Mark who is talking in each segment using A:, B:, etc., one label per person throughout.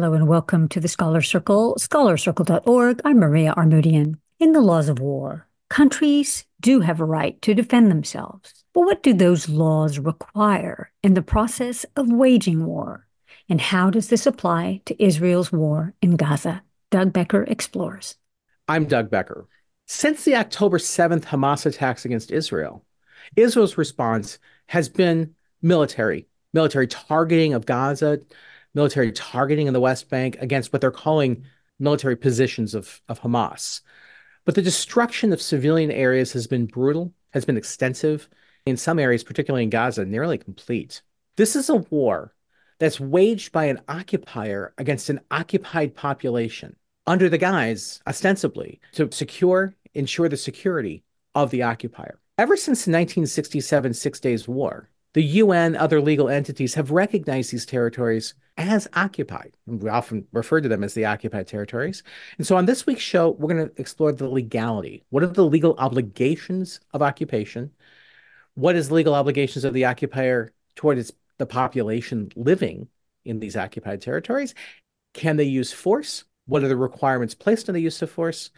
A: welcome to the Scholar Circle, scholarcircle.org. I'm Maria Armoudian. In the laws of war, countries do have a right to defend themselves. But what do those laws require in the process of waging war? And how does this apply to Israel's war in Gaza? Doug Becker explores.
B: I'm Doug Becker. Since the October 7th Hamas attacks against Israel, Israel's response has been military, military targeting of Gaza, military targeting in the West Bank against what they're calling military positions of, of Hamas. But the destruction of civilian areas has been brutal, has been extensive, in some areas, particularly in Gaza, nearly complete. This is a war that's waged by an occupier against an occupied population under the guise, ostensibly, to secure, ensure the security of the occupier. Ever since the 1967 Six Days War, the UN, other legal entities have recognized these territories as occupied. We often refer to them as the occupied territories. And so on this week's show, we're going to explore the legality. What are the legal obligations of occupation? What is the legal obligations of the occupier toward its, the population living in these occupied territories? Can they use force? What are the requirements placed on the use of force?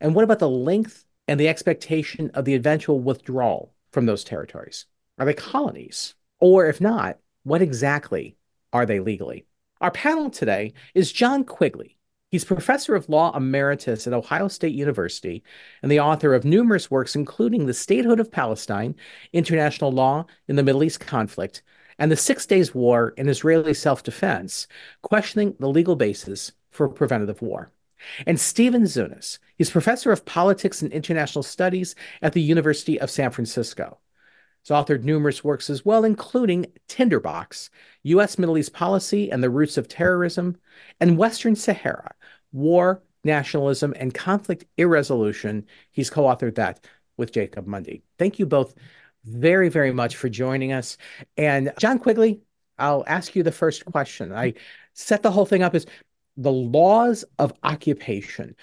B: And what about the length and the expectation of the eventual withdrawal from those territories? Are they colonies? Or if not, what exactly are they legally? Our panel today is John Quigley. He's professor of law emeritus at Ohio State University and the author of numerous works, including The Statehood of Palestine, International Law in the Middle East Conflict, and The Six Days War in Israeli Self Defense, questioning the legal basis for preventative war. And Stephen Zunes, he's professor of politics and international studies at the University of San Francisco. He's authored numerous works as well, including Tinderbox, U.S. Middle East Policy and the Roots of Terrorism, and Western Sahara, War, Nationalism, and Conflict Irresolution. He's co authored that with Jacob Mundy. Thank you both very, very much for joining us. And John Quigley, I'll ask you the first question. I set the whole thing up as the laws of occupation.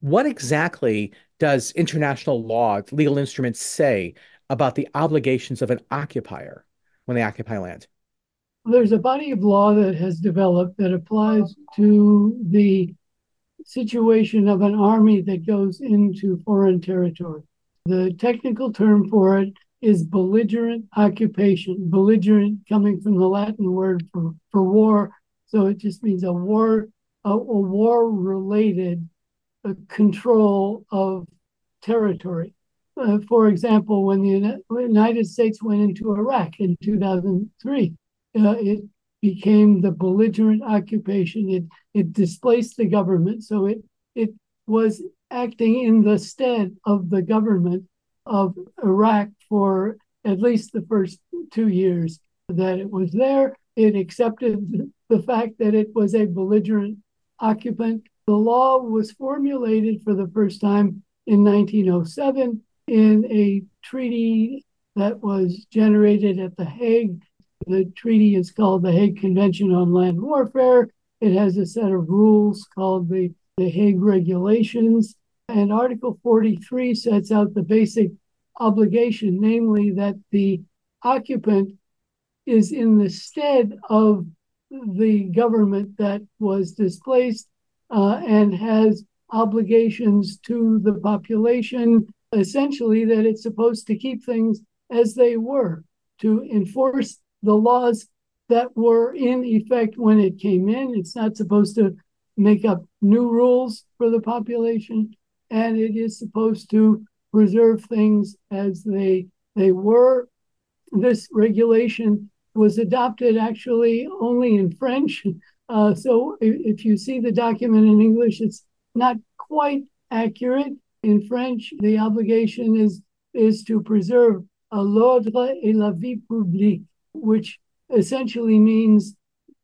B: What exactly does international law, legal instruments say about the obligations of an occupier when they occupy land?
C: There's a body of law that has developed that applies to the situation of an army that goes into foreign territory. The technical term for it is belligerent occupation. Belligerent coming from the Latin word for, for war. So it just means a war, a, a war related control of territory uh, for example, when the United States went into Iraq in 2003, uh, it became the belligerent occupation. It it displaced the government, so it it was acting in the stead of the government of Iraq for at least the first two years that it was there. It accepted the fact that it was a belligerent occupant. The law was formulated for the first time in 1907 in a treaty that was generated at The Hague. The treaty is called the Hague Convention on Land Warfare. It has a set of rules called the, the Hague Regulations. And Article 43 sets out the basic obligation, namely that the occupant is in the stead of the government that was displaced uh, and has obligations to the population essentially that it's supposed to keep things as they were, to enforce the laws that were in effect when it came in. It's not supposed to make up new rules for the population, and it is supposed to preserve things as they they were. This regulation was adopted actually only in French. Uh, so if, if you see the document in English, it's not quite accurate in French, the obligation is, is to preserve l'ordre et la vie publique, which essentially means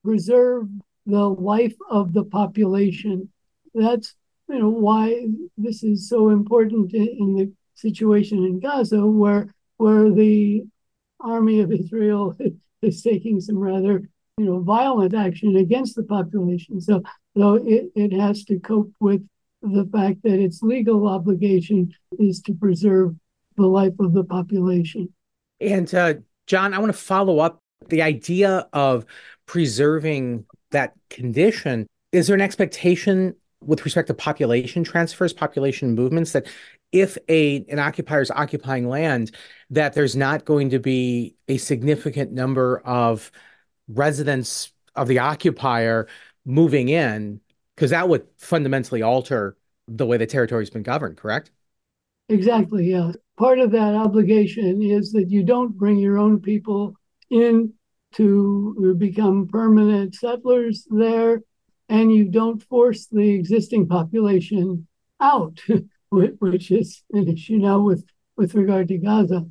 C: preserve the life of the population. That's you know why this is so important in, in the situation in Gaza, where where the army of Israel is taking some rather you know violent action against the population. So so it, it has to cope with the fact that its legal obligation is to preserve the life of the population.
B: And uh, John, I want to follow up the idea of preserving that condition. is there an expectation with respect to population transfers, population movements, that if a an occupier is occupying land, that there's not going to be a significant number of residents of the occupier moving in, because that would fundamentally alter the way the territory's been governed, correct?
C: Exactly, yeah. Part of that obligation is that you don't bring your own people in to become permanent settlers there, and you don't force the existing population out, which is an issue now with, with regard to Gaza.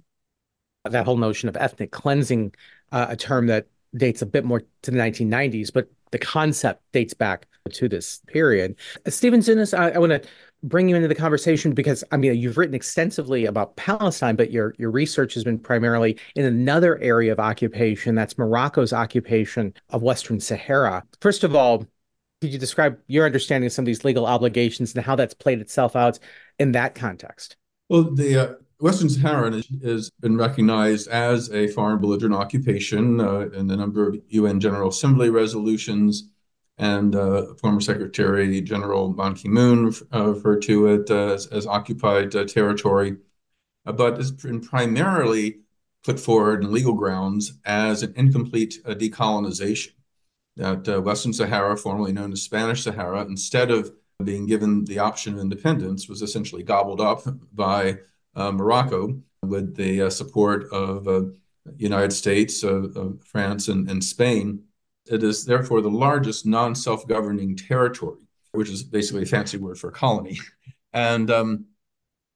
B: That whole notion of ethnic cleansing, uh, a term that dates a bit more to the 1990s, but the concept dates back to this period. Stephen Zunes, I, I want to bring you into the conversation because I mean you've written extensively about Palestine, but your your research has been primarily in another area of occupation that's Morocco's occupation of Western Sahara. First of all, could you describe your understanding of some of these legal obligations and how that's played itself out in that context?
D: Well, the uh, Western Sahara has been recognized as a foreign belligerent occupation uh, in a number of UN General Assembly resolutions and uh, former Secretary General Ban Ki moon uh, referred to it as, as, occupied uh, territory, uh, but it's been primarily put forward in legal grounds as an incomplete uh, decolonization. That Western Sahara, formerly known as Spanish Sahara, instead of being given the option of independence, was essentially gobbled up by Morocco with the support of the United States, France, and, and Spain it is therefore the largest non self governing territory, which is basically a fancy word for colony. And um,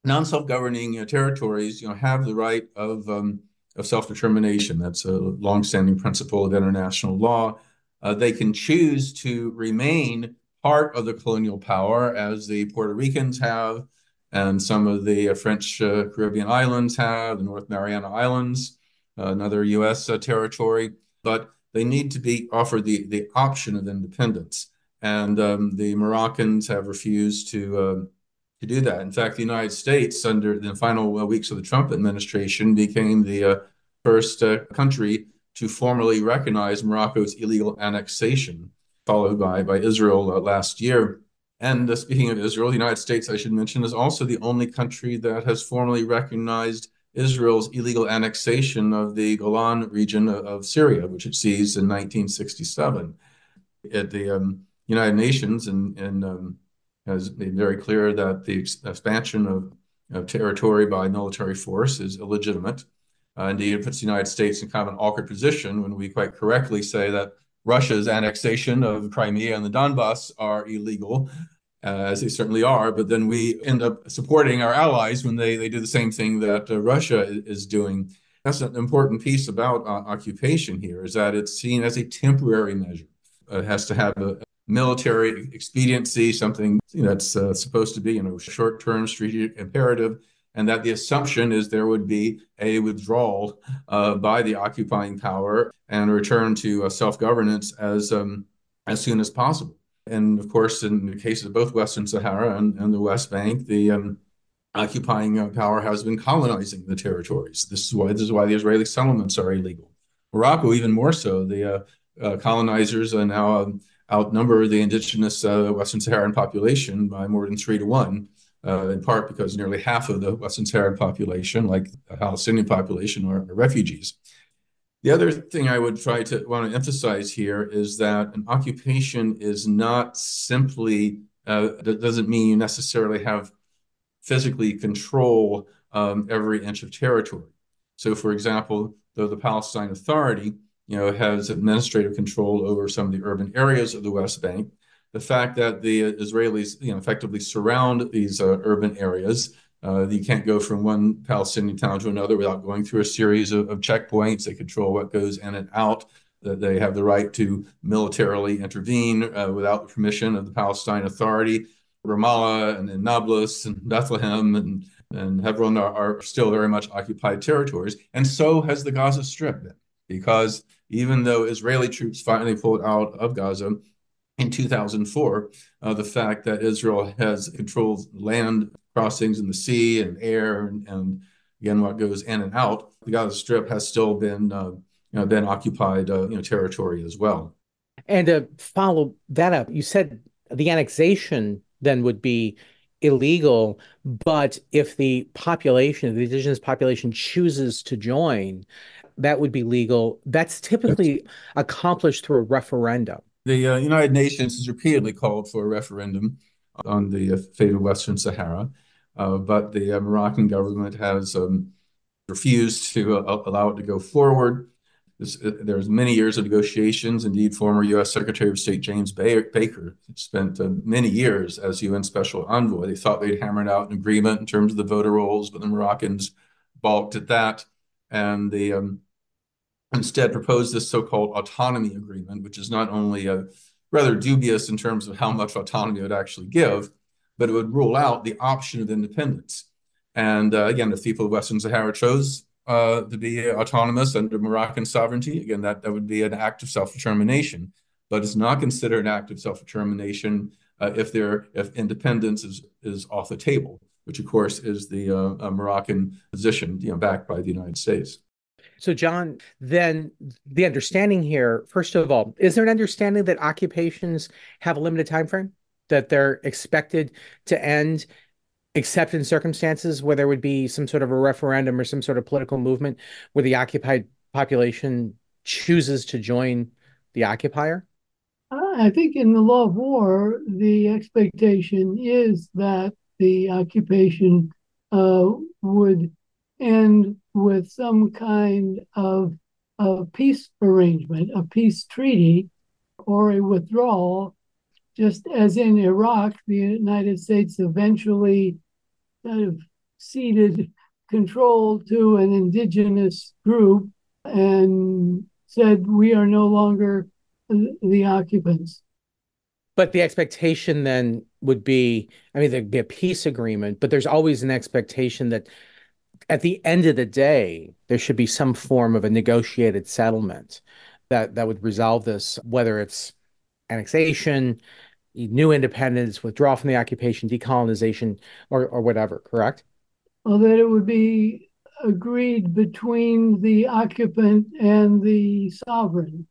D: non self governing uh, territories you know, have the right of, um, of self determination. That's a long standing principle of international law. Uh, they can choose to remain part of the colonial power, as the Puerto Ricans have, and some of the French uh, Caribbean islands have, the North Mariana Islands, uh, another US uh, territory. But they need to be offered the, the option of independence. And um, the Moroccans have refused to, uh, to do that. In fact, the United States, under the final weeks of the Trump administration, became the uh, first uh, country to formally recognize Morocco's illegal annexation, followed by, by Israel uh, last year. And uh, speaking of Israel, the United States, I should mention, is also the only country that has formally recognized Israel's illegal annexation of the Golan region of, Syria, which it seized in 1967. At the um, United Nations and, and um, has made very clear that the expansion of, of territory by military force is illegitimate. Uh, indeed, it puts the United States in kind of an awkward position when we quite correctly say that Russia's annexation of Crimea and the Donbass are illegal, uh, as they certainly are, but then we end up supporting our allies when they, they do the same thing that uh, Russia is doing. That's an important piece about uh, occupation here is that it's seen as a temporary measure. it has to have a, military expediency, something that's uh, supposed to be, you know, short-term strategic imperative, and that the assumption is there would be a withdrawal uh, by the occupying power and a return to uh, self-governance as um, as soon as possible. And of course, in the case of both Western Sahara and, and the West Bank, the um, occupying uh, power has been colonizing the territories. This is why this is why the Israeli settlements are illegal. Morocco, even more so. The uh, uh, colonizers now um, outnumber the indigenous uh, Western Saharan population by more than three to one. Uh, in part because nearly half of the Western Saharan population, like the Palestinian population, are, are refugees. The other thing I would try to want to emphasize here is that an occupation is not simply, uh, that doesn't mean you necessarily have physically control um, every inch of territory. So, for example, though the Palestine Authority, you know, has administrative control over some of the urban areas of the West Bank, the fact that the Israelis, you know, effectively surround these uh, urban areas uh, you can't go from one Palestinian town to another without going through a series of, of checkpoints. They control what goes in and out. That they have the right to militarily intervene uh, without the permission of the Palestine Authority. Ramallah and, and Nablus and Bethlehem and, and Hebron are, are still very much occupied territories. And so has the Gaza Strip been, because even though Israeli troops finally pulled out of Gaza, in 2004, uh, the fact that Israel has controlled land crossings in the sea and air, and, and again what goes in and out, the Gaza Strip has still been uh, you know been occupied uh, you know territory as well.
B: And to follow that up, you said the annexation then would be illegal, but if the population, the indigenous population chooses to join, that would be legal. That's typically accomplished through a referendum.
D: The uh, United Nations has repeatedly called for a referendum on the uh, fate of Western Sahara, uh, but the uh, Moroccan government has um, refused to uh, allow it to go forward. This, uh, there's many years of negotiations. Indeed, former U.S. Secretary of State James Baker spent many years as UN Special Envoy. They thought they'd hammered out an agreement in terms of the voter rolls, but the Moroccans balked at that, and the um, instead proposed this so-called autonomy agreement, which is not only a uh, rather dubious in terms of how much autonomy it would actually give, but it would rule out the option of independence. And uh, again, if people of Western Sahara chose uh, to be autonomous under Moroccan sovereignty. Again, that, that would be an act of self-determination, but it's not considered an act of self-determination uh, if there if independence is is off the table, which of course is the uh, Moroccan position, you know, backed by the United States.
B: So, John, then the understanding here, first of all, is there an understanding that occupations have a limited time frame? That they're expected to end except in circumstances where there would be some sort of a referendum or some sort of political movement where the occupied population chooses to join the occupier?
C: I think in the law of war, the expectation is that the occupation uh, would end with some kind of, of peace arrangement, a peace treaty, or a withdrawal. Just as in Iraq, the United States eventually kind of ceded control to an indigenous group and said, We are no longer the occupants.
B: But the expectation then would be I mean, there'd be a peace agreement, but there's always an expectation that at the end of the day, there should be some form of a negotiated settlement that, that would resolve this, whether it's annexation, new independence, withdrawal from the occupation, decolonization, or, or whatever, correct?
C: Well, that it would be agreed between the occupant and the sovereign.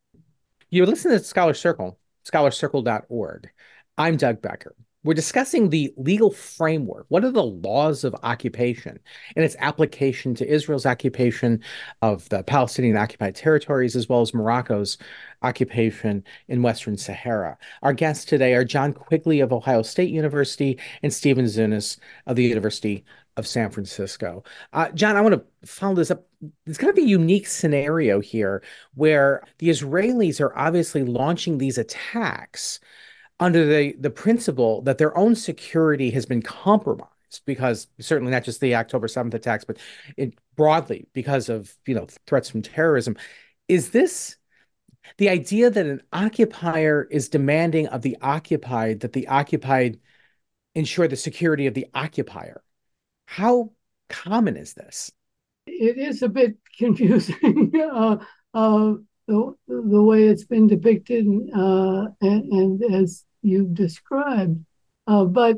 B: You listen to Scholar Circle, scholarcircle.org. I'm Doug Becker. We're discussing the legal framework. What are the laws of occupation and its application to Israel's occupation of the Palestinian occupied territories, as well as Morocco's occupation in Western Sahara? Our guests today are John Quigley of Ohio State University and Stephen Zunes of the University of San Francisco. Uh, John, I want to follow this up. It's going to be a unique scenario here where the Israelis are obviously launching these attacks under the the principle that their own security has been compromised because certainly not just the October 7th attacks but it broadly because of you know threats from terrorism. Is this the idea that an occupier is demanding of the occupied that the occupied ensure the security of the occupier? How common is this?
C: It is a bit confusing uh, uh, the, the way it's been depicted uh, and, and, as you've described. Uh, but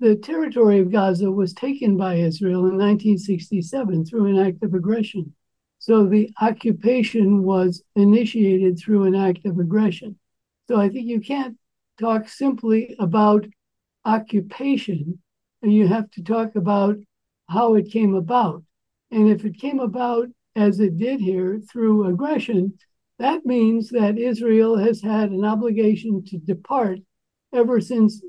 C: the territory of Gaza was taken by Israel in 1967 through an act of aggression. So the occupation was initiated through an act of aggression. So I think you can't talk simply about occupation, and you have to talk about how it came about. And if it came about as it did here through aggression, that means that Israel has had an obligation to depart ever since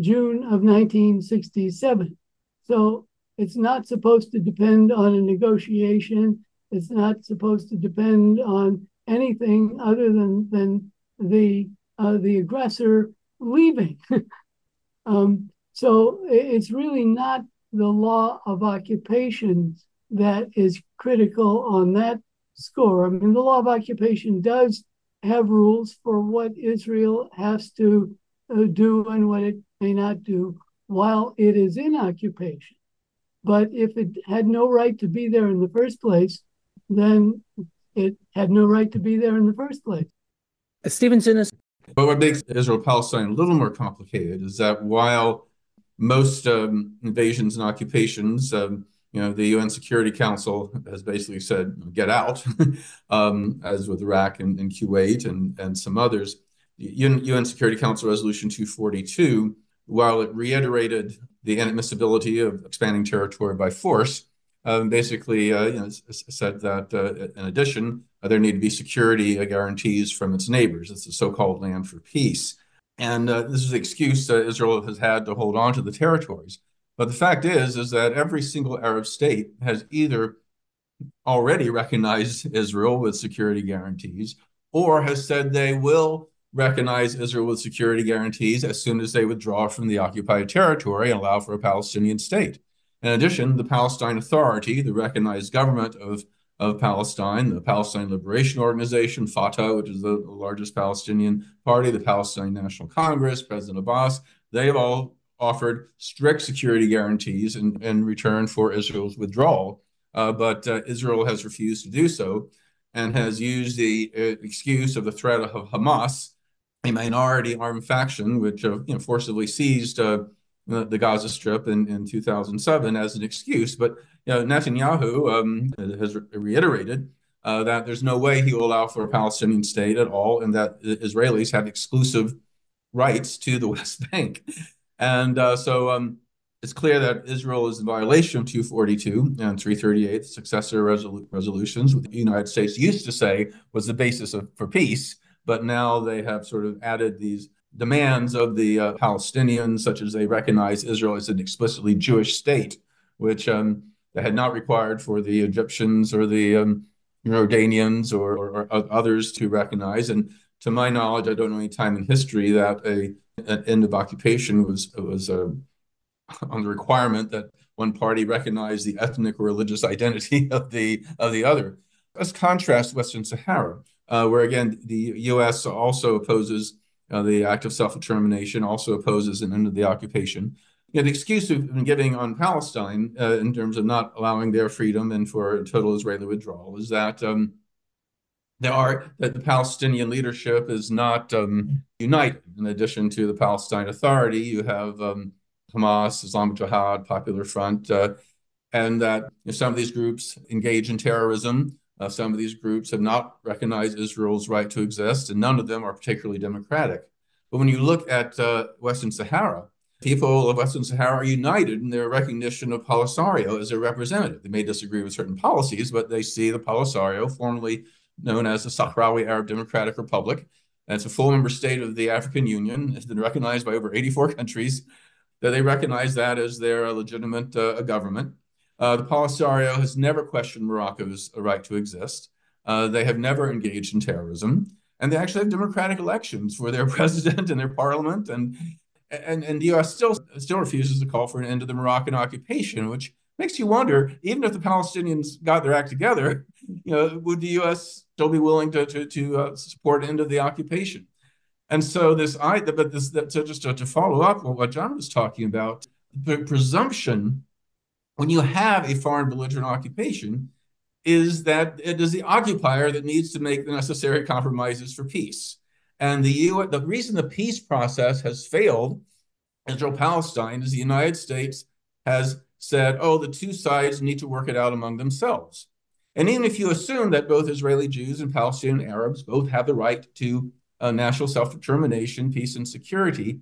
C: June of 1967. So it's not supposed to depend on a negotiation. It's not supposed to depend on anything other than, than the, uh, the aggressor leaving. um, so it's really not the law of occupation that is critical on that score. I mean, the law of occupation does have rules for what Israel has to uh, do and what it may not do while it is in occupation. But if it had no right to be there in the first place, then it had no right to be there in the first place.
B: Stephen Zunes.
D: But what makes Israel Palestine a little more complicated is that while most um, invasions and occupations um, you know, the UN Security Council has basically said, get out, um, as with Iraq and, and, Kuwait and, and some others. The UN Security Council Resolution 242, while it reiterated the inadmissibility of expanding territory by force, um, basically uh, you know, said that uh, in addition, uh, there need to be security uh, guarantees from its neighbors. It's the so-called land for peace. And uh, this is the excuse that Israel has had to hold on to the territories. But the fact is, is that every single Arab state has either already recognized Israel with security guarantees or has said they will recognize Israel with security guarantees as soon as they withdraw from the occupied territory and allow for a Palestinian state. In addition, the Palestine Authority, the recognized government of, of Palestine, the Palestine Liberation Organization, Fatah, which is the largest Palestinian party, the Palestine National Congress, President Abbas, they've all offered strict security guarantees in, in return for Israel's withdrawal. Uh, but uh, Israel has refused to do so and has used the uh, excuse of the threat of Hamas, a minority armed faction which uh, you know, forcibly seized uh, the Gaza Strip in, in 2007 as an excuse. But you know, Netanyahu um, has re reiterated uh, that there's no way he will allow for a Palestinian state at all, and that Israelis have exclusive rights to the West Bank. And uh, so um, it's clear that Israel is in violation of 242 and 338, successor resol resolutions, what the United States used to say was the basis of, for peace. But now they have sort of added these demands of the uh, Palestinians, such as they recognize Israel as an explicitly Jewish state, which um, they had not required for the Egyptians or the um, Jordanians or, or, or, others to recognize. And to my knowledge, I don't know any time in history that a an end of occupation was was uh, on the requirement that one party recognize the ethnic or religious identity of the of the other. Let's contrast Western Sahara, uh, where again the U.S. also opposes uh, the act of self-determination also opposes an end of the occupation. You know, the excuse we've been giving on Palestine uh, in terms of not allowing their freedom and for total Israeli withdrawal is that um, there are that the Palestinian leadership is not um, united. In addition to the Palestine Authority, you have um, Hamas, Islamic Jihad, Popular Front, uh, and that you know, some of these groups engage in terrorism. Uh, some of these groups have not recognized Israel's right to exist, and none of them are particularly democratic. But when you look at uh, Western Sahara, people of Western Sahara are united in their recognition of Polisario as a representative. They may disagree with certain policies, but they see the Polisario, formerly known as the Sahrawi Arab Democratic Republic, and it's a full member state of the African Union. It's been recognized by over 84 countries. That they recognize that as their legitimate uh, government. Uh, the Polisario has never questioned Morocco's right to exist. Uh, they have never engaged in terrorism, and they actually have democratic elections for their president and their parliament. And and and the U.S. still still refuses to call for an end to the Moroccan occupation, which makes you wonder. Even if the Palestinians got their act together, you know, would the U.S. still be willing to to, to uh, support end of the occupation? And so this, I, but this, that, so just to, to follow up on what John was talking about, the presumption when you have a foreign belligerent occupation is that it is the occupier that needs to make the necessary compromises for peace. And the U the reason the peace process has failed Israel-Palestine is the United States has said, oh, the two sides need to work it out among themselves. And even if you assume that both Israeli Jews and Palestinian Arabs both have the right to uh, national self-determination, peace, and security,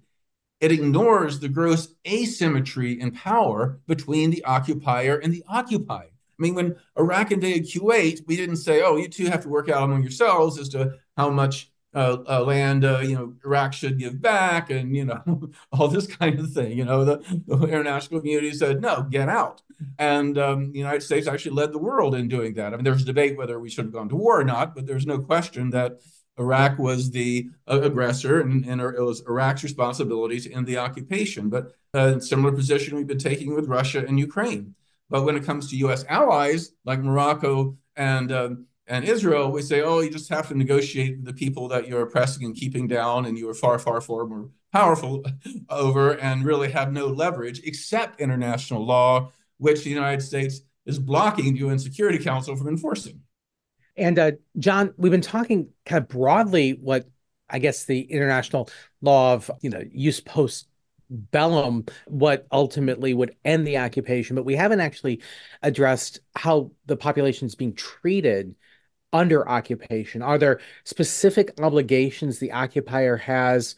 D: it ignores the gross asymmetry in power between the occupier and the occupied. I mean, when Iraq invaded Kuwait, we didn't say, "Oh, you two have to work out among yourselves as to how much uh, uh, land uh, you know Iraq should give back," and you know all this kind of thing. You know, the, the international community said, "No, get out," and um, the United States actually led the world in doing that. I mean, there's debate whether we should have gone to war or not, but there's no question that Iraq was the uh, aggressor, and, and, it was Iraq's responsibility to end the occupation. But a similar position we've been taking with Russia and Ukraine. But when it comes to U.S. allies like Morocco and um, and Israel, we say, oh, you just have to negotiate with the people that you're oppressing and keeping down, and you are far, far, far more powerful over, and really have no leverage except international law, which the United States is blocking the UN Security Council from enforcing.
B: And uh, John, we've been talking kind of broadly what I guess the international law of you know jus post bellum what ultimately would end the occupation, but we haven't actually addressed how the population is being treated under occupation? Are there specific obligations the occupier has?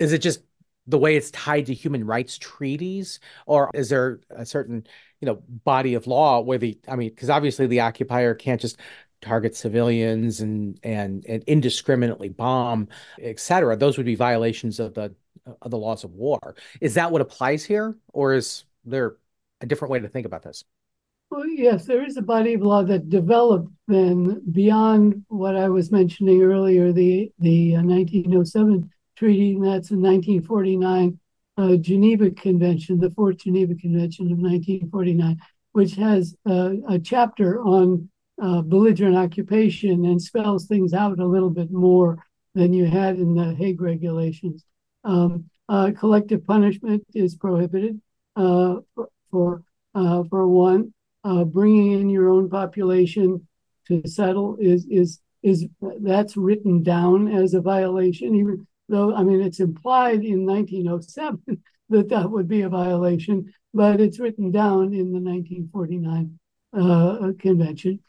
B: Is it just the way it's tied to human rights treaties, or is there a certain you know body of law where the I mean, because obviously the occupier can't just target civilians and and and indiscriminately bomb, et cetera Those would be violations of the of the laws of war. Is that what applies here, or is there a different way to think about this?
C: Well, yes, there is a body of law that developed then beyond what I was mentioning earlier, the the uh, 1907 treaty, and that's the 1949 uh, Geneva Convention, the Fourth Geneva Convention of 1949, which has uh, a chapter on uh, belligerent occupation and spells things out a little bit more than you had in the Hague regulations. Um, uh, collective punishment is prohibited uh, for for, uh, for one bringing in your own population to settle is is is that's written down as a violation, even though I mean it's implied in 1907 that that would be a violation, but it's written down in the 1949 uh, convention.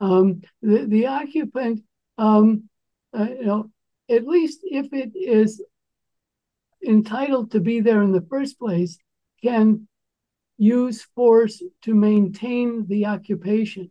C: Um, the the occupant, um, uh, you know, at least if it is entitled to be there in the first place, can use force to maintain the occupation.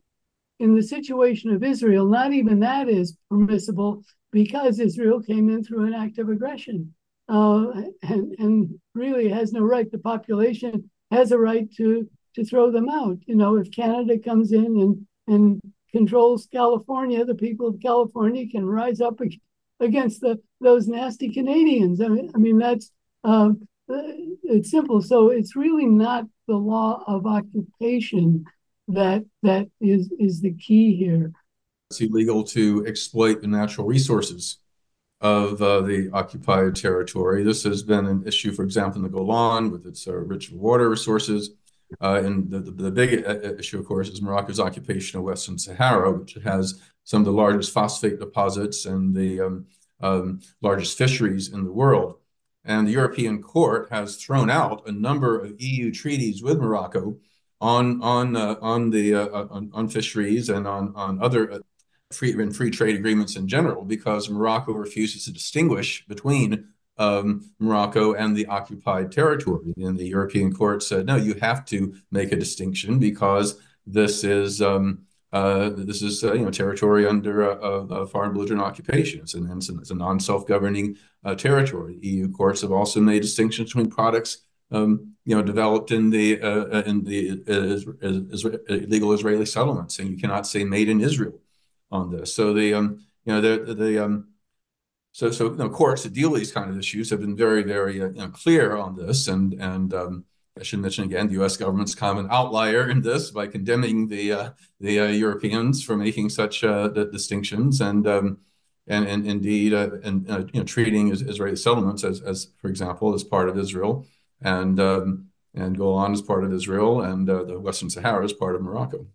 C: In the situation of Israel, not even that is permissible because Israel came in through an act of aggression uh, and, and really has no right. The population has a right to, to throw them out. You know, if Canada comes in and, and controls California, the people of California can rise up against the, those nasty Canadians. I mean, I mean that's uh, it's simple. So it's really not the law of occupation that that is is the key here.
D: It's illegal to exploit the natural resources of uh, the occupied territory. This has been an issue, for example, in the Golan with its uh, rich water resources. Uh, and the, the, the big uh, uh, issue, of course, is Morocco's occupation of Western Sahara, which has some of the largest phosphate deposits and the um, um, largest fisheries in the world. And the European Court has thrown out a number of EU treaties with Morocco on on uh, on the on, on, fisheries and on on other free and free trade agreements in general because Morocco refuses to distinguish between um, Morocco and the occupied territory. And the European Court said, no, you have to make a distinction because this is um, uh, this is uh, you know territory under a, a foreign belligerent occupation. It's, an, it's, a, it's a non-self-governing uh, territory. EU courts have also made distinctions between products um, you know developed in the uh, uh, in the illegal Israeli settlements, and you cannot say made in Israel on this. So the um, you know the the um, so so you know, courts that deal with these kind of issues have been very very you know, clear on this, and and um, I should mention again, the U.S. government's an outlier in this by condemning the uh, the uh, Europeans for making such uh, distinctions and um, and, and indeed uh, and uh, you know treating Israeli settlements as, as for example as part of Israel and um, and Golan as part of Israel and uh, the Western Sahara as part of Morocco.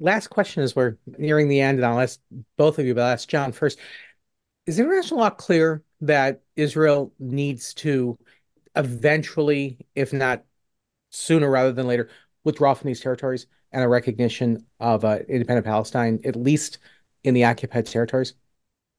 B: Last question as we're nearing the end, and I'll ask both of you, but I'll ask John first. Is international law clear that Israel needs to eventually, if not sooner rather than later withdraw from these territories and a recognition of uh, independent Palestine, at least in the occupied territories?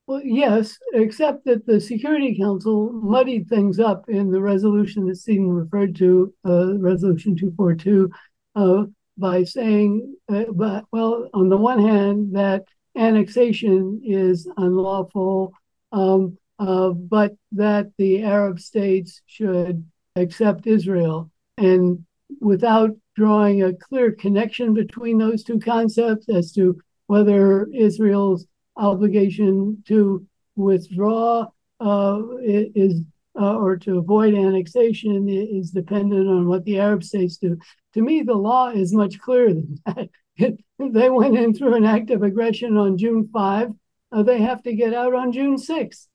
C: Well, yes, except that the Security Council muddied things up in the resolution that Stephen referred to, uh, Resolution 242, uh, by saying, uh, but, well, on the one hand, that annexation is unlawful, um, uh, but that the Arab states should accept Israel. And without drawing a clear connection between those two concepts as to whether Israel's obligation to withdraw uh, is uh, or to avoid annexation is dependent on what the Arab states do. To me, the law is much clearer than that. they went in through an act of aggression on June 5. Uh, they have to get out on June 6.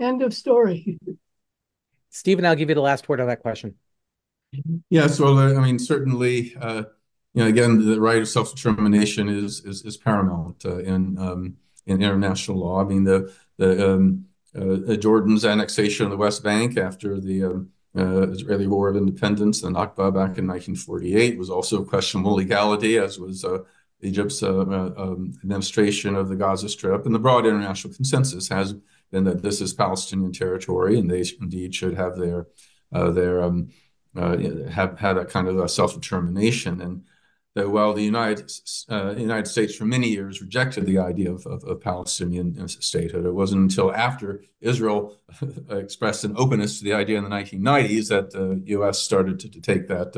C: End of story.
B: Stephen, I'll give you the last word on that question.
D: Yes, well, I mean, certainly, uh, you know, again, the right of self-determination is is, is paramount uh, in um, in international law. I mean, the the um, uh, Jordan's annexation of the West Bank after the um, uh, Israeli War of Independence, the Nakba back in 1948, was also questionable legality, as was uh, Egypt's uh, uh, um, administration of the Gaza Strip, and the broad international consensus has been that this is Palestinian territory, and they indeed should have their uh, their um, uh, have had a kind of self determination. And that while the United uh, United States for many years rejected the idea of, of, of, Palestinian statehood, it wasn't until after Israel expressed an openness to the idea in the 1990s that the U.S. started to, to take that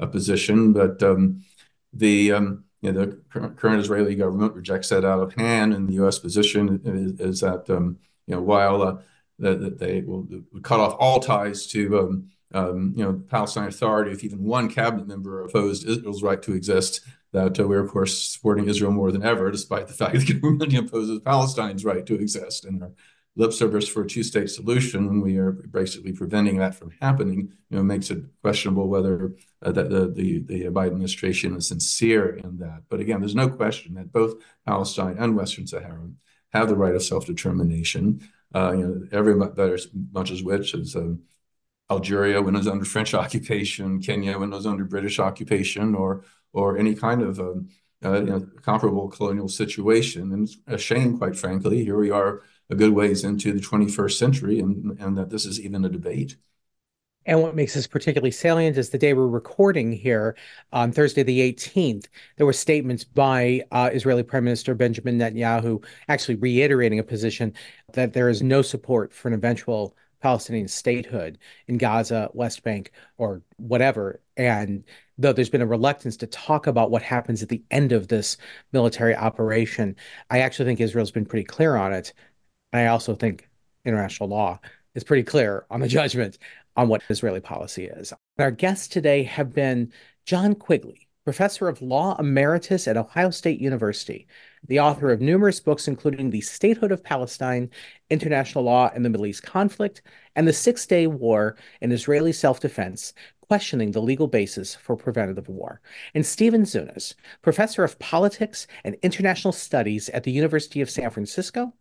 D: uh, position. But um, the um, you know, the current Israeli government rejects that out of hand, and the U.S. position is, is that um, you know while uh, that, they will cut off all ties to um, you know, the Palestine Authority, if even one cabinet member opposed Israel's right to exist, that uh, we're, of course, supporting Israel more than ever, despite the fact that the government opposes Palestine's right to exist. And our lip service for a two-state solution, when we are basically preventing that from happening, you know, makes it questionable whether uh, that the, the, the Biden administration is sincere in that. But again, there's no question that both Palestine and Western Sahara have the right of self-determination. Uh, you know, every much as which is um, Algeria when it was under French occupation, Kenya when it was under British occupation, or or any kind of um, uh, you know, comparable colonial situation. And it's a shame, quite frankly. Here we are, a good ways into the 21st century, and and that this is even a debate.
B: And what makes this particularly salient is the day we're recording here on Thursday, the 18th, there were statements by uh, Israeli Prime Minister Benjamin Netanyahu actually reiterating a position that there is no support for an eventual Palestinian statehood in Gaza, West Bank, or whatever. And though there's been a reluctance to talk about what happens at the end of this military operation, I actually think Israel's been pretty clear on it. And I also think international law is pretty clear on the judgment on what Israeli policy is. Our guests today have been John Quigley, professor of law emeritus at Ohio State University, the author of numerous books, including The Statehood of Palestine, International Law and the Middle East Conflict, and The Six Day War and Israeli Self Defense, questioning the legal basis for preventative war. And Stephen Zunes, professor of politics and international studies at the University of San Francisco.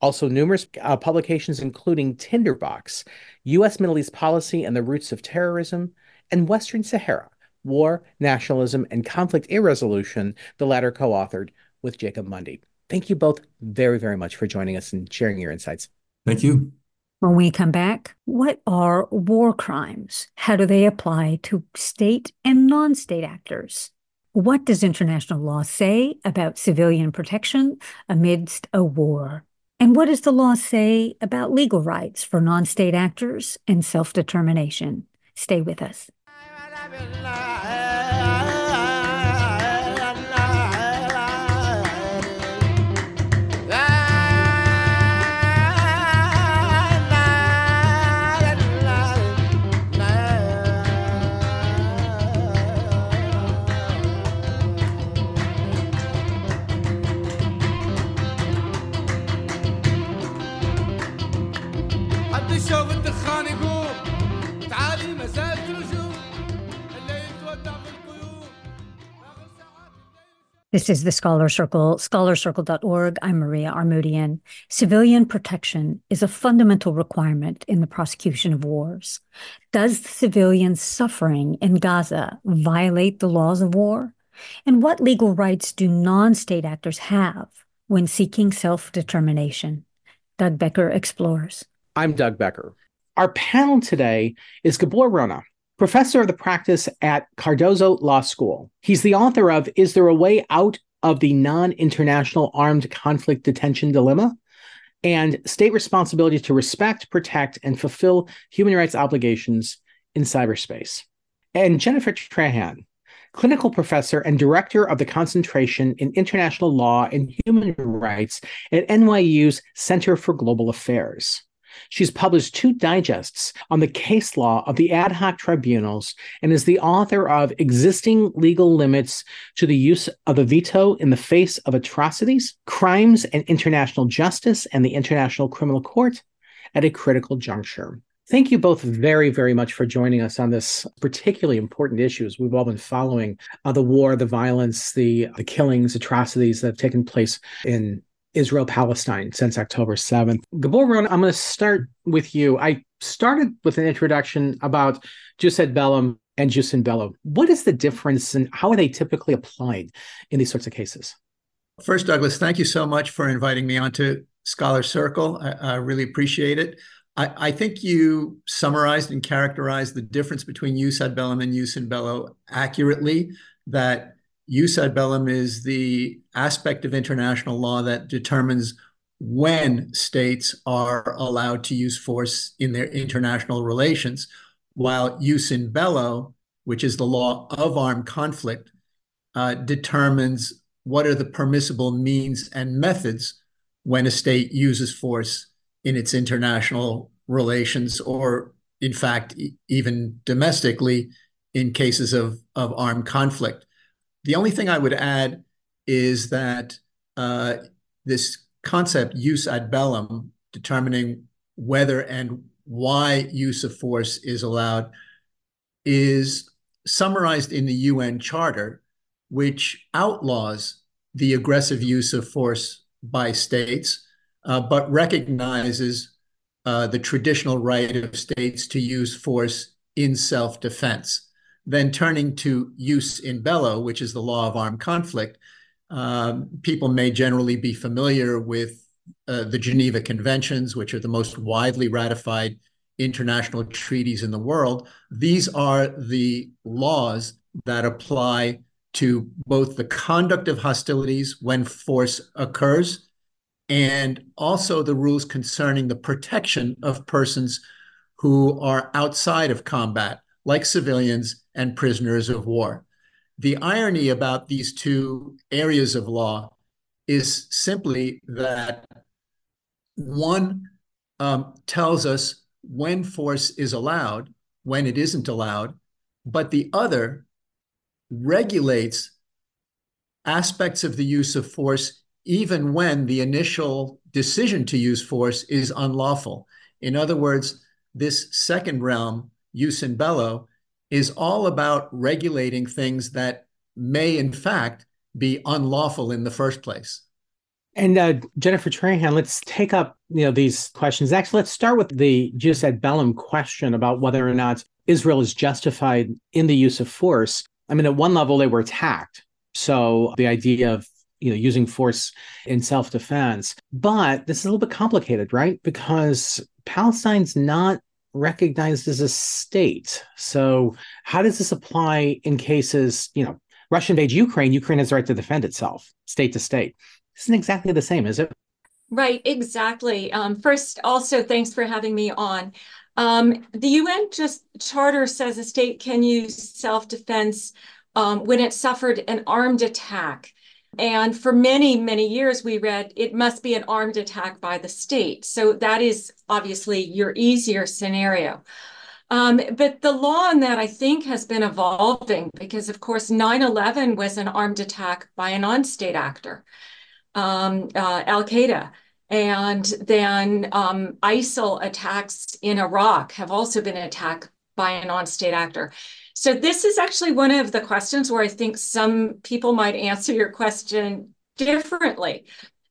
B: Also, numerous uh, publications, including Tinderbox, U.S. Middle East Policy and the Roots of Terrorism, and Western Sahara, War, Nationalism, and Conflict Irresolution, the latter co authored with Jacob Mundy. Thank you both very, very much for joining us and sharing your insights.
D: Thank you.
A: When we come back, what are war crimes? How do they apply to state and non state actors? What does international law say about civilian protection amidst a war? And what does the law say about legal rights for non state actors and self determination? Stay with us. This is the Scholar Circle, scholarcircle.org. I'm Maria Armoudian. Civilian protection is a fundamental requirement in the prosecution of wars. Does the civilian suffering in Gaza violate the laws of war? And what legal rights do non state actors have when seeking self determination? Doug Becker explores.
B: I'm Doug Becker. Our panel today is Gabor Rona professor of the practice at Cardozo Law School. He's the author of Is There a Way Out of the Non International Armed Conflict Detention Dilemma? and State Responsibility to Respect, Protect, and Fulfill Human Rights Obligations in Cyberspace. And Jennifer Trahan, clinical professor and director of the concentration in international law and human rights at NYU's Center for Global Affairs. She's published two digests on the case law of the ad hoc tribunals and is the author of Existing Legal Limits to the Use of the Veto in the Face of Atrocities, Crimes and International Justice, and the International Criminal Court at a Critical Juncture. Thank you both very, very much for joining us on this particularly important issues. We've all been following uh, the war, the violence, the, the killings, atrocities that have taken place in Israel Palestine since October 7th. Gabor Rona, I'm going to start with you. I started with an introduction about jus ad bellum and jus in bello. What is the difference and how are they typically applied in these sorts of cases?
E: First, Douglas, thank you so much for inviting me onto Scholar Circle. I, I really appreciate it. I, I, think you summarized and characterized the difference between jus ad bellum and jus in bello accurately. That jus ad bellum is the aspect of international law that determines when states are allowed to use force in their international relations, while jus in bello, which is the law of armed conflict, uh, determines what are the permissible means and methods when a state uses force in its international relations or in fact even domestically in cases of, of armed conflict the only thing i would add is that uh, this concept jus ad bellum determining whether and why use of force is allowed is summarized in the un charter which outlaws the aggressive use of force by states, uh, but recognizes uh, the traditional right of states to use force in self defense. Then turning to jus in bello, which is the law of armed conflict, um, people may generally be familiar with uh, the Geneva Conventions, which are the most widely ratified international treaties in the world. These are the laws that apply to both the conduct of hostilities when force occurs and also the rules concerning the protection of persons who are outside of combat, like civilians and prisoners of war. The irony about these two areas of law is simply that one um, tells us when force is allowed, when it isn't allowed, but the other regulates aspects of the use of force even when the initial decision to use force is unlawful. In other words, this second realm, jus in bello, is all about regulating things that may, in fact, be unlawful in the first place.
B: And uh, Jennifer Trahan, let's take up you know these questions. Actually, let's start with the jus ad bellum question about whether or not Israel is justified in the use of force. I mean, at one level, they were attacked. So the idea of you know using force in self-defense but this is a little bit complicated right because palestine's not recognized as a state. So how does this apply in cases you know russia invades ukraine ukraine has the right to defend itself state to state. This isn't exactly the same is it?
F: Right exactly. Um, first also thanks for having me on. Um, the UN just charter says a state can use self-defense um, when it suffered an armed attack. And for many, many years, we read it must be an armed attack by the state. So that is obviously your easier scenario. Um, but the law on that, I think, has been evolving because, of course, 9 11 was an armed attack by a non state actor, um, uh, Al Qaeda. And then um, ISIL attacks in Iraq have also been an attack by a non state actor. So this is actually one of the questions where I think some people might answer your question differently.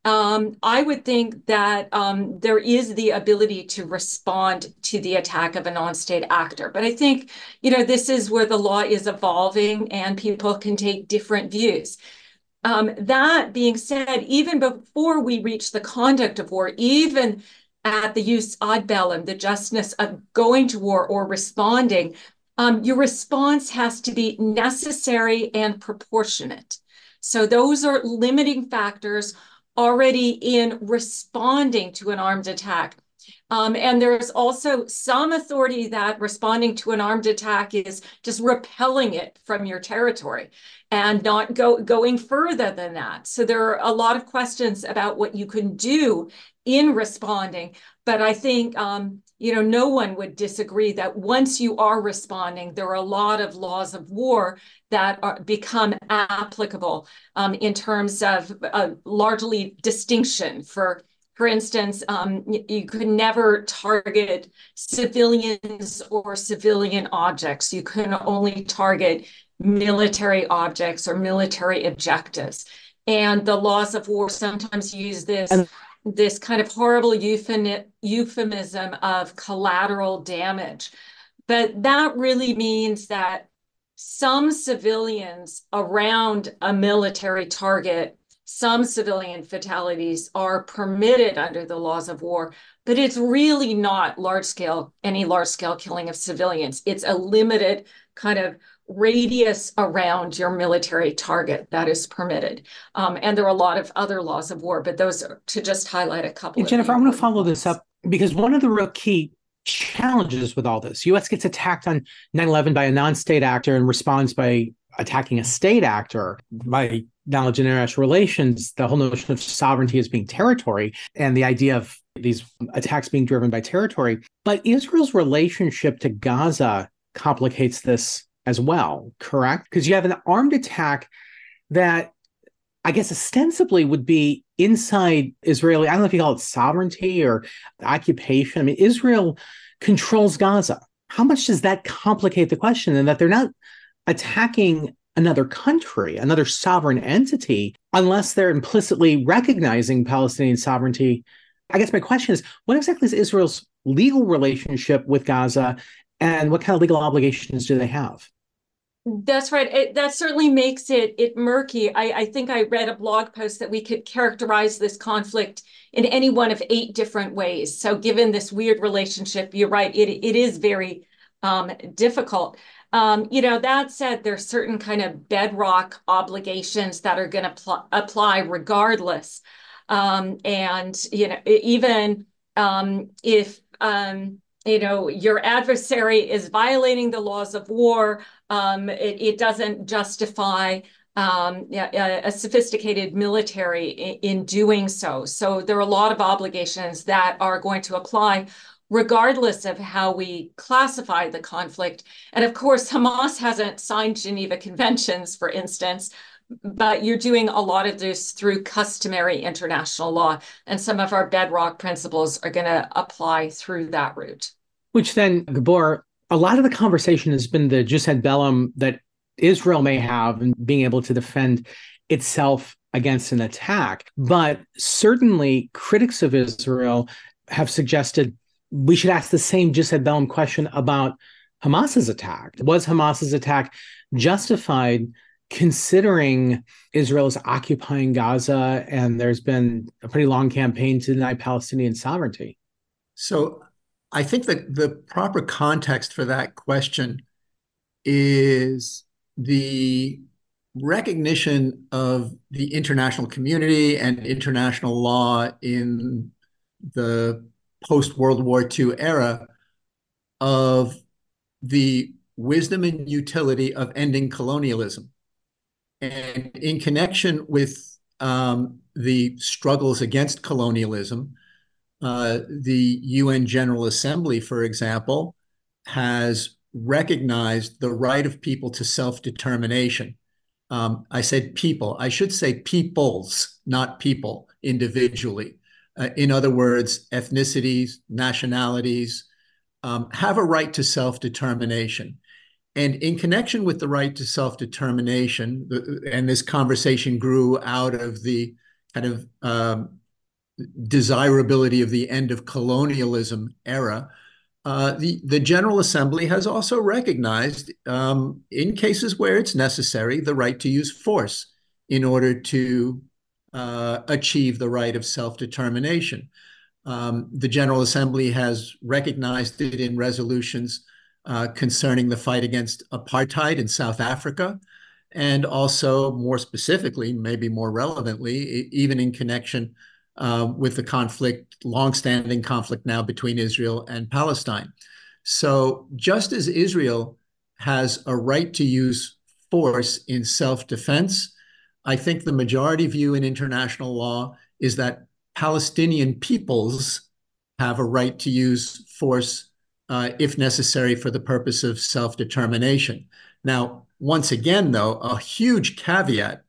F: Um, I would think that um, there is the ability to respond to the attack of a non-state actor. But I think, you know, this is where the law is evolving and people can take different views. Um, that being said, even before we reach the conduct of war, even at the jus ad bellum, the justness of going to war or responding, um, your response has to be necessary and proportionate. So those are limiting factors already in responding to an armed attack. Um, and there's also some authority that responding to an armed attack is just repelling it from your territory and not go, going further than that. So there are a lot of questions about what you can do in responding. But I think um, you know, no one would disagree that once you are responding, there are a lot of laws of war that are, become applicable um, in terms of uh, largely distinction. For for instance, um, you, could never target civilians or civilian objects. You can only target military objects or military objectives. And the laws of war sometimes use this. And this kind of horrible euphemism of collateral damage. But that really means that some civilians around a military target, some civilian fatalities are permitted under the laws of war, but it's really not large scale, any large scale killing of civilians. It's a limited kind of radius around your military target that is permitted. Um, and there are a lot of other laws of war, but those are to just highlight a couple.
B: Jennifer, I want to follow this up because one of the real key challenges with all this, U.S. gets attacked on 9/11 by a non-state actor and responds by attacking a state actor. By knowledge in international relations, the whole notion of sovereignty as being territory and the idea of these attacks being driven by territory. But Israel's relationship to Gaza complicates this as well, correct? Because you have an armed attack that I guess ostensibly would be inside Israeli, I don't know if you call it sovereignty or occupation. I mean, Israel controls Gaza. How much does that complicate the question? And that they're not attacking another country, another sovereign entity, unless they're implicitly recognizing Palestinian sovereignty. I guess my question is what exactly is Israel's legal relationship with Gaza and what kind of legal obligations do they have?
F: That's right. It, that certainly makes it it murky. I, I think I read a blog post that we could characterize this conflict in any one of eight different ways. So, given this weird relationship, you're right. It it is very um, difficult. Um, you know, that said, there's certain kind of bedrock obligations that are going to pl- apply regardless. Um, and you know, even um, if um, you know your adversary is violating the laws of war um, it, it, doesn't justify um, a, a, sophisticated military in, in, doing so so there are a lot of obligations that are going to apply regardless of how we classify the conflict and of course hamas hasn't signed geneva conventions for instance but you're doing a lot of this through customary international law. And some of our bedrock principles are going to apply through that route.
B: Which then, Gabor, a lot of the conversation has been the jus ad bellum that Israel may have and being able to defend itself against an attack. But certainly, critics of Israel have suggested we should ask the same jus ad bellum question about Hamas's attack. Was Hamas's attack justified considering Israel is occupying Gaza and there's been a pretty long campaign to deny Palestinian sovereignty.
E: So I think that the proper context for that question is the recognition of the international community and international law in the post World War II era of the wisdom and utility of ending colonialism. And in connection with um, the struggles against colonialism, uh, the UN General Assembly, for example, has recognized the right of people to self determination. Um, I said people, I should say peoples, not people individually. Uh, in other words, ethnicities, nationalities um, have a right to self determination. And in connection with the right to self determination, and this conversation grew out of the kind of um, desirability of the end of colonialism era, uh, the, the General Assembly has also recognized, um, in cases where it's necessary, the right to use force in order to uh, achieve the right of self determination. Um, the General Assembly has recognized it in resolutions uh, concerning the fight against apartheid in South Africa, and also more specifically, maybe more relevantly, even in connection uh, with the conflict, longstanding conflict now between Israel and Palestine. So, just as Israel has a right to use force in self defense, I think the majority view in international law is that Palestinian peoples have a right to use force uh, if necessary for the purpose of self determination. Now, once again, though, a huge caveat,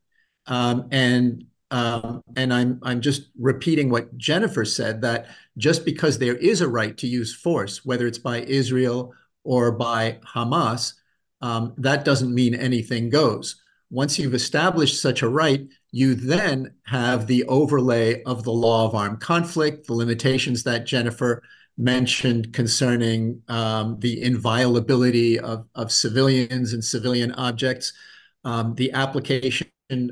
E: um, and um, and I'm I'm just repeating what Jennifer said that just because there is a right to use force, whether it's by Israel or by Hamas, um, that doesn't mean anything goes. Once you've established such a right, you then have the overlay of the law of armed conflict, the limitations that Jennifer mentioned concerning um, the inviolability of, of civilians and civilian objects, um, the application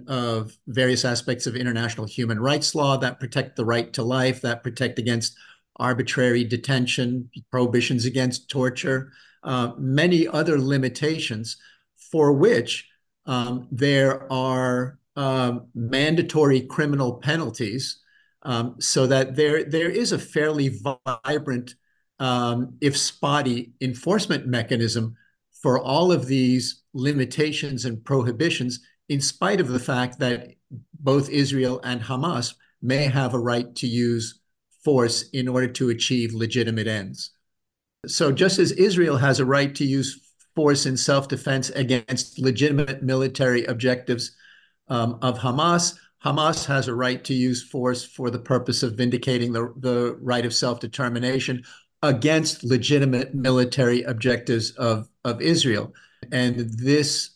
E: of various aspects of international human rights law that protect the right to life, that protect against arbitrary detention, prohibitions against torture, uh, many other limitations for which um, there are um, mandatory criminal penalties um, so that there there is a fairly vibrant, um, if spotty, enforcement mechanism for all of these limitations and prohibitions, in spite of the fact that both Israel and Hamas may have a right to use force in order to achieve legitimate ends. So, just as Israel has a right to use force in self defense against legitimate military objectives um, of Hamas, Hamas has a right to use force for the purpose of vindicating the, the right of self determination against legitimate military objectives of, of Israel. And this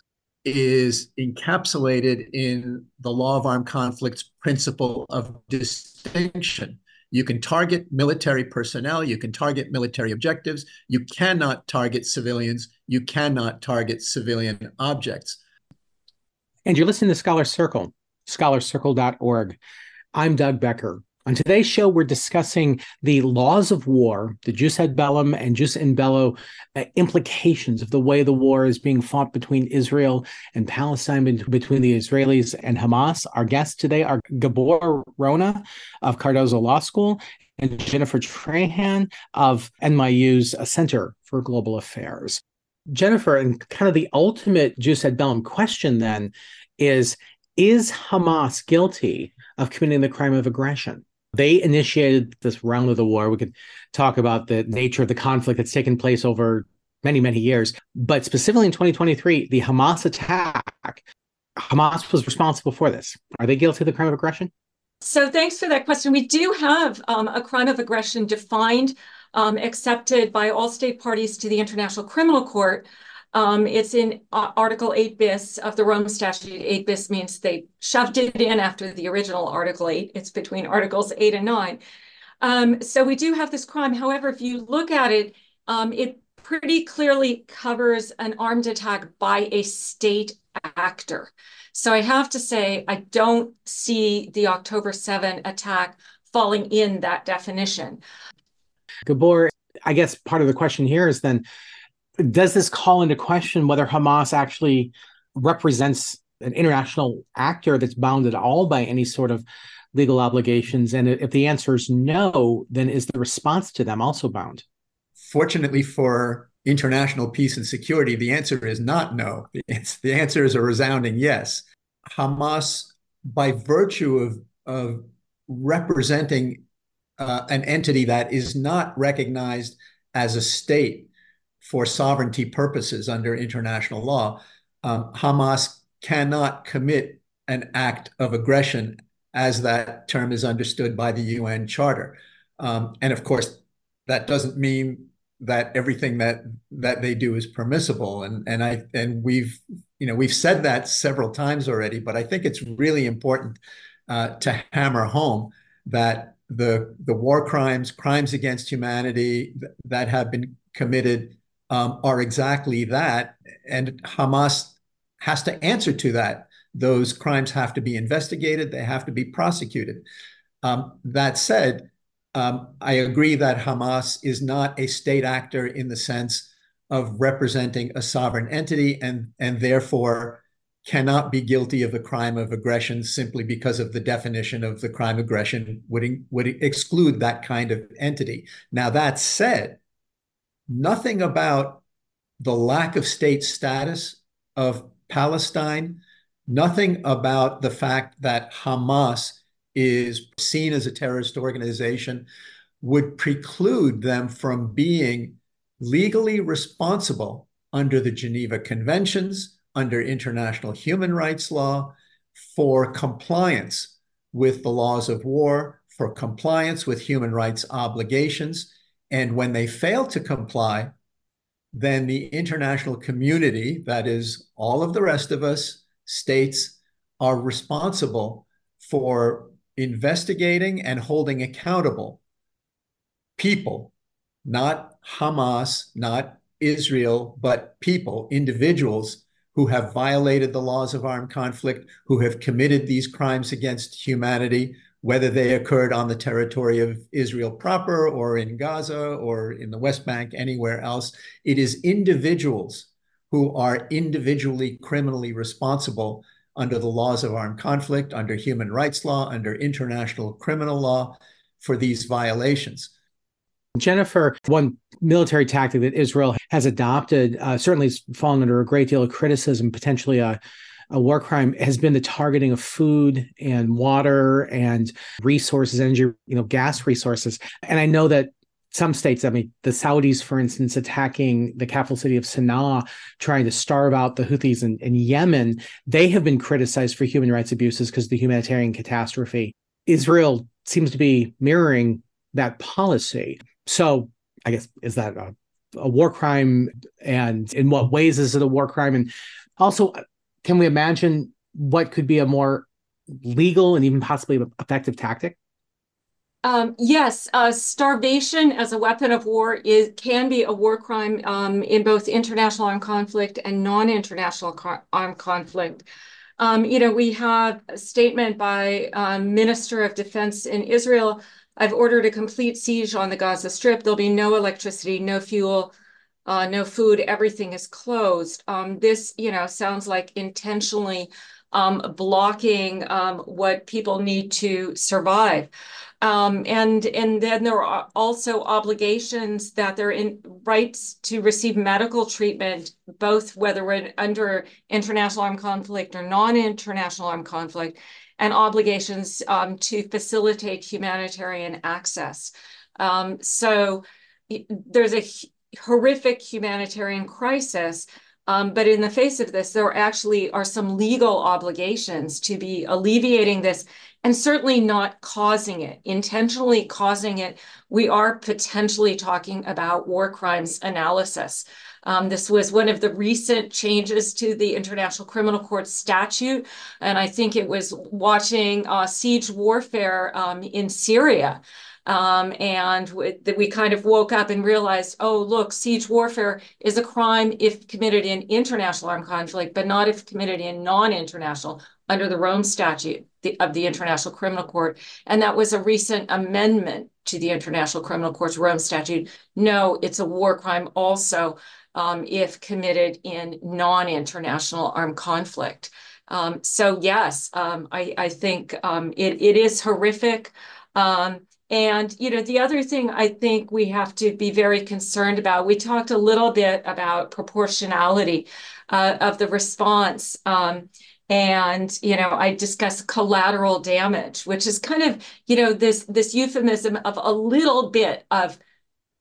E: is encapsulated in the law of armed conflicts principle of distinction. You can target military personnel, you can target military objectives, you cannot target civilians, you cannot target civilian objects.
B: And you're listening to Scholar Circle scholarcircle.org. I'm Doug Becker. On today's show, we're discussing the laws of war, the jus ad bellum and jus in bello uh, implications of the way the war is being fought between Israel and Palestine, between the Israelis and Hamas. Our guests today are Gabor Rona of Cardozo Law School and Jennifer Trahan of NYU's Center for Global Affairs. Jennifer, and kind of the ultimate jus ad bellum question then is is Hamas guilty of committing the crime of aggression? They initiated this round of the war. We could talk about the nature of the conflict that's taken place over many, many years. But specifically in 2023, the Hamas attack, Hamas was responsible for this. Are they guilty of the crime of aggression?
F: So thanks for that question. We do have um, a crime of aggression defined, um, accepted by all state parties to the International Criminal Court. Um, it's in uh, Article 8 bis of the Rome Statute. 8 bis means they shoved it in after the original Article 8. It's between Articles 8 and 9. Um, so we do have this crime. However, if you look at it, um, it pretty clearly covers an armed attack by a state actor. So I have to say, I don't see the October 7 attack falling in that definition.
B: Gabor, I guess part of the question here is then does this call into question whether Hamas actually represents an international actor that's bound at all by any sort of legal obligations? And if the answer is no, then is the response to them also bound?
E: Fortunately for international peace and security, the answer is not no. The answer is a resounding yes. Hamas, by virtue of, of representing uh, an entity that is not recognized as a state for sovereignty purposes under international law, um, Hamas cannot commit an act of aggression as that term is understood by the UN Charter. Um, and of course, that doesn't mean that everything that that they do is permissible. And and I and we've you know we've said that several times already, but I think it's really important uh, to hammer home that the the war crimes, crimes against humanity that have been committed um, are exactly that. And Hamas has to answer to that. Those crimes have to be investigated, they have to be prosecuted. Um, that said, um, I agree that Hamas is not a state actor in the sense of representing a sovereign entity and, and therefore cannot be guilty of the crime of aggression simply because of the definition of the crime aggression would, would exclude that kind of entity. Now, that said, nothing about the lack of state status of Palestine, nothing about the fact that Hamas is seen as a terrorist organization would preclude them from being legally responsible under the Geneva Conventions, under international human rights law, for compliance with the laws of war, for compliance with human rights obligations, and when they fail to comply, then the international community, that is, all of the rest of us, states, are responsible for investigating and holding accountable people not Hamas, not Israel, but people, individuals who have violated the laws of armed conflict, who have committed these crimes against humanity, whether they occurred on the territory of Israel proper or in Gaza or in the West Bank, anywhere else. It is individuals who are individually criminally responsible under the laws of armed conflict, under human rights law, under international criminal law for these violations.
B: Jennifer, one military tactic that Israel has adopted, uh, certainly has fallen under a great deal of criticism, potentially a, a war crime, has been the targeting of food and water and resources, energy, you know, gas resources. And I know that some states, I mean, the Saudis, for instance, attacking the capital city of Sana'a, trying to starve out the Houthis in, in Yemen, they have been criticized for human rights abuses because of the humanitarian catastrophe. Israel seems to be mirroring that policy. So I guess is that a, a war crime, and in what ways is it a war crime? And also, can we imagine what could be a more legal and even possibly effective tactic?
F: Um, yes, uh, starvation as a weapon of war is can be a war crime um, in both international armed conflict and non-international co armed conflict. Um, you know, we have a statement by um, Minister of Defense in Israel I've ordered a complete siege on the Gaza Strip. There'll be no electricity, no fuel, uh, no food. Everything is closed. Um, this, you know, sounds like intentionally um, blocking um, what people need to survive. Um, and and then there are also obligations that they're in rights to receive medical treatment, both whether we're under international armed conflict or non-international armed conflict and obligations um, to facilitate humanitarian access. Um, so there's a horrific humanitarian crisis, um, but in the face of this, there actually are some legal obligations to be alleviating this and certainly not causing it, intentionally causing it. We are potentially talking about war crimes analysis. Um, this was one of the recent changes to the International Criminal Court statute. And I think it was watching uh, siege warfare um, in Syria. Um, and that we kind of woke up and realized, oh, look, siege warfare is a crime if committed in international armed conflict, but not if committed in non-international under the Rome Statute of the International Criminal Court. And that was a recent amendment to the International Criminal Court's Rome Statute. No, it's a war crime also um, if committed in non-international armed conflict. Um, so yes, um, I, I, think um, it, it is horrific. Um, and, you know, the other thing I think we have to be very concerned about, we talked a little bit about proportionality uh, of the response. Um, and you know i discussed collateral damage which is kind of you know this this euphemism of a little bit of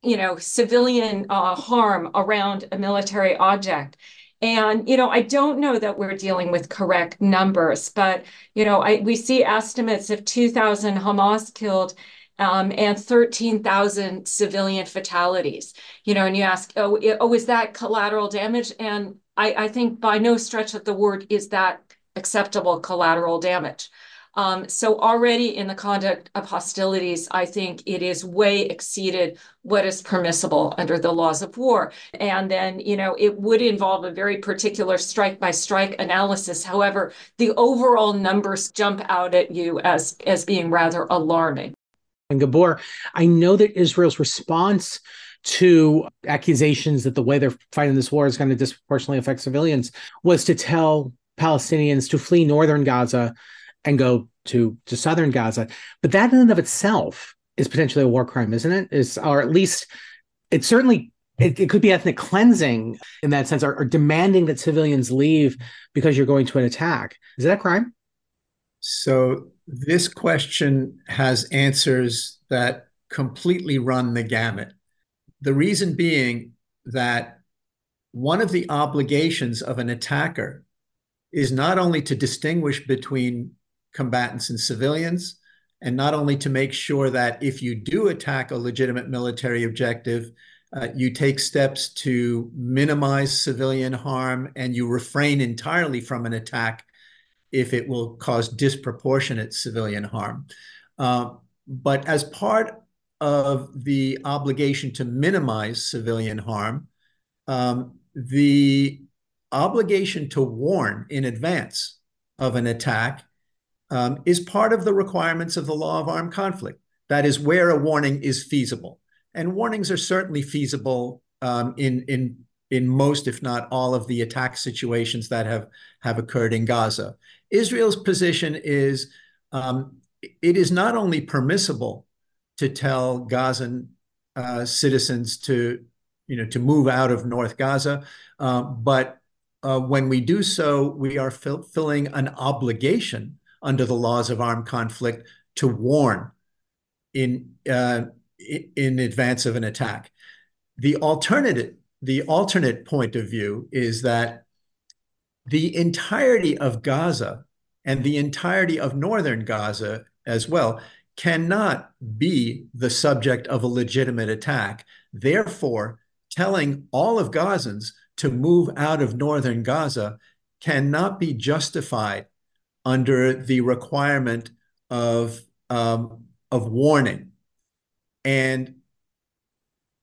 F: you know, civilian uh, harm around a military object. And, you know, I don't know that we're dealing with correct numbers, but, you know, I, we see estimates of 2,000 Hamas killed um, and 13,000 civilian fatalities. You know, and you ask, oh, oh, is that collateral damage? And I, I think by no stretch of the word is that acceptable collateral damage. Um, so already in the conduct of hostilities, I think it is way exceeded what is permissible under the laws of war. And then, you know, it would involve a very particular strike by strike analysis. However, the overall numbers jump out at you as, as being rather alarming.
B: And Gabor, I know that Israel's response to accusations that the way they're fighting this war is going to disproportionately affect civilians was to tell Palestinians to flee northern Gaza and go to to southern Gaza. But that in and of itself is potentially a war crime, isn't it? Is or at least it certainly it, it could be ethnic cleansing in that sense, or, or demanding that civilians leave because you're going to an attack. Is that a crime?
E: So this question has answers that completely run the gamut. The reason being that one of the obligations of an attacker is not only to distinguish between combatants and civilians, and not only to make sure that if you do attack a legitimate military objective, uh, you take steps to minimize civilian harm and you refrain entirely from an attack if it will cause disproportionate civilian harm. Uh, but as part of the obligation to minimize civilian harm, um, the obligation to warn in advance of an attack um, is part of the requirements of the law of armed conflict. That is where a warning is feasible. And warnings are certainly feasible um, in, in, in most, if not all, of the attack situations that have, have occurred in Gaza. Israel's position is um, it is not only permissible to tell Gazan uh, citizens to, you know, to move out of North Gaza, uh, but uh, when we do so, we are fulfilling an obligation under the laws of armed conflict to warn in uh, in advance of an attack. The alternative, the alternate point of view is that the entirety of Gaza and the entirety of northern Gaza as well cannot be the subject of a legitimate attack. Therefore, telling all of Gazans to move out of northern Gaza cannot be justified under the requirement of, um, of warning. And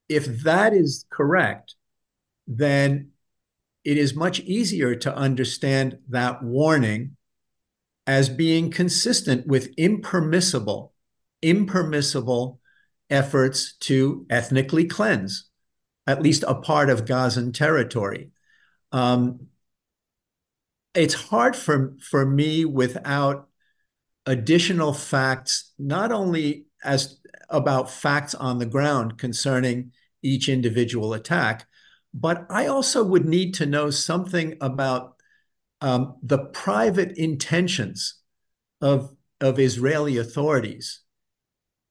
E: if that is correct, then it is much easier to understand that warning as being consistent with impermissible, impermissible efforts to ethnically cleanse at least a part of Gazan territory. Um, it's hard for, for me without additional facts, not only as about facts on the ground concerning each individual attack, but I also would need to know something about um, the private intentions of, of Israeli authorities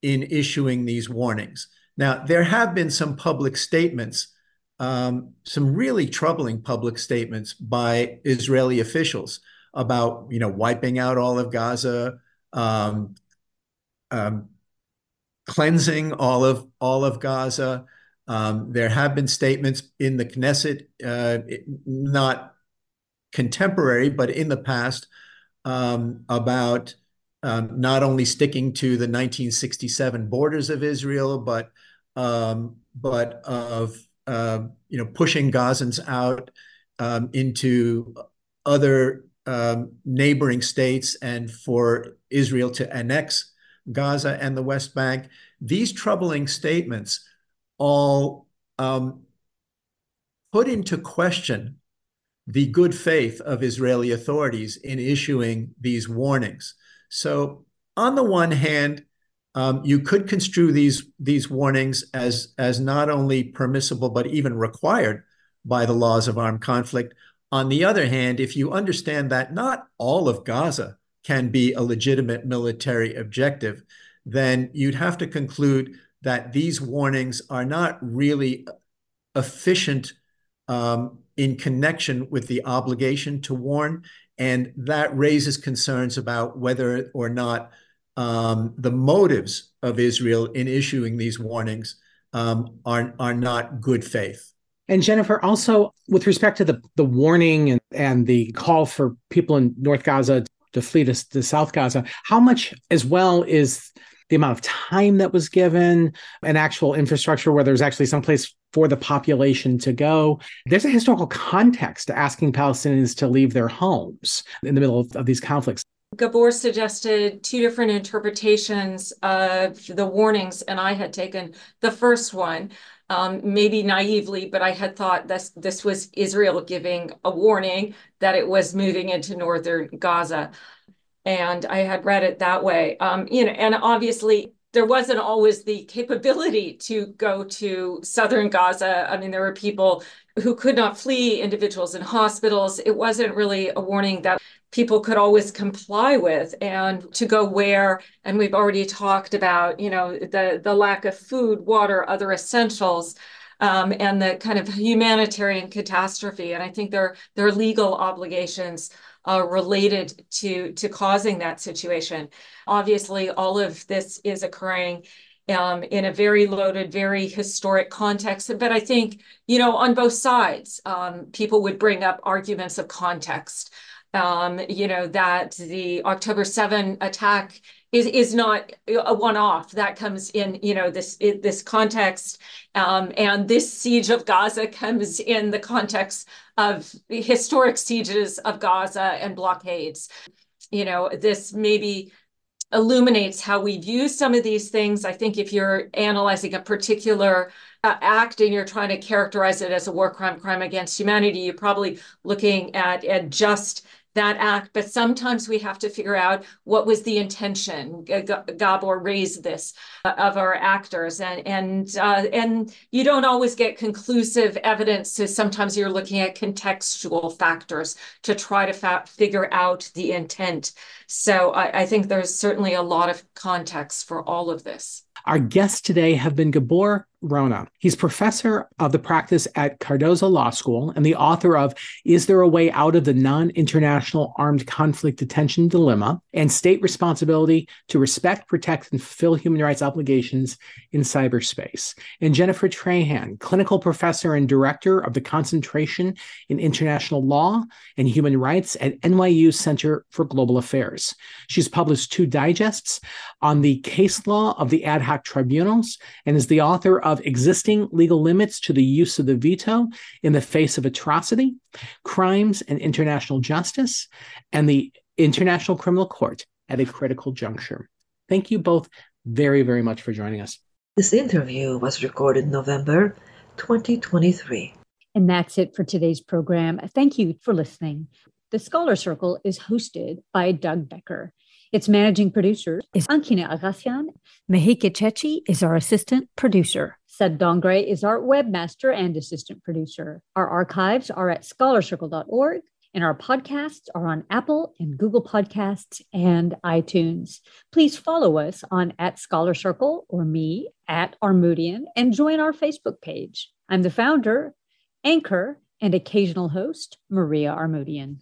E: in issuing these warnings. Now, there have been some public statements, um, some really troubling public statements by Israeli officials about, you know, wiping out all of Gaza, um, um, cleansing all of all of Gaza. Um, there have been statements in the Knesset, uh, not contemporary, but in the past, um, about um, not only sticking to the 1967 borders of Israel, but um, but of uh, you know pushing Gazans out um, into other um, neighboring states and for Israel to annex Gaza and the West Bank. These troubling statements all um, put into question the good faith of Israeli authorities in issuing these warnings. So, on the one hand, um, you could construe these these warnings as as not only permissible but even required by the laws of armed conflict. On the other hand, if you understand that not all of Gaza can be a legitimate military objective, then you'd have to conclude that these warnings are not really efficient um, in connection with the obligation to warn. And that raises concerns about whether or not um, the motives of Israel in issuing these warnings um, are, are not good faith.
B: And Jennifer, also with respect to the, the warning and, and the call for people in North Gaza to flee to, to South Gaza, how much as well is the amount of time that was given, an actual infrastructure where there's actually some place for the population to go. There's a historical context to asking Palestinians to leave their homes in the middle of, of these conflicts.
F: Gabor suggested two different interpretations of the warnings, and I had taken the first one, um, maybe naively, but I had thought this this was Israel giving a warning that it was moving into northern Gaza, and I had read it that way. Um, you know, and obviously there wasn't always the capability to go to southern Gaza. I mean, there were people who could not flee, individuals in hospitals. It wasn't really a warning that people could always comply with and to go where and we've already talked about you know the the lack of food water other essentials um, and the kind of humanitarian catastrophe and i think there are legal obligations uh, related to to causing that situation obviously all of this is occurring um, in a very loaded, very historic context. But I think, you know, on both sides, um, people would bring up arguments of context um, you know, that the October 7 attack is is not a one-off. That comes in, you know, this this context, um, and this siege of Gaza comes in the context of the historic sieges of Gaza and blockades. You know, this maybe illuminates how we view some of these things. I think if you're analyzing a particular uh, act and you're trying to characterize it as a war crime, crime against humanity, you're probably looking at, at just that act, but sometimes we have to figure out what was the intention. Gabor raised this uh, of our actors, and and uh, and you don't always get conclusive evidence. So sometimes you're looking at contextual factors to try to fa- figure out the intent. So I, I think there's certainly a lot of context for all of this.
B: Our guests today have been Gabor Rona. He's professor of the practice at Cardozo Law School and the author of Is There a Way Out of the Non International Armed Conflict Detention Dilemma and State Responsibility to Respect, Protect, and Fulfill Human Rights Obligations in Cyberspace. And Jennifer Trahan, clinical professor and director of the Concentration in International Law and Human Rights at NYU Center for Global Affairs. She's published two digests on the case law of the ad hoc tribunals and is the author of existing legal limits to the use of the veto in the face of atrocity, crimes, and international justice, and the International Criminal Court at a critical juncture. Thank you both very, very much for joining us.
G: This interview was recorded November 2023.
A: And that's it for today's program. Thank you for listening. The Scholar Circle is hosted by Doug Becker. Its managing producer is Ankine Aghassian. Mehike Chechi is our assistant producer. Sed Dongre is our webmaster and assistant producer. Our archives are at scholarcircle.org, and our podcasts are on Apple and Google Podcasts and iTunes. Please follow us on at Scholar Circle or me at Armoutian and join our Facebook page. I'm the founder, anchor, and occasional host, Maria Armoutian.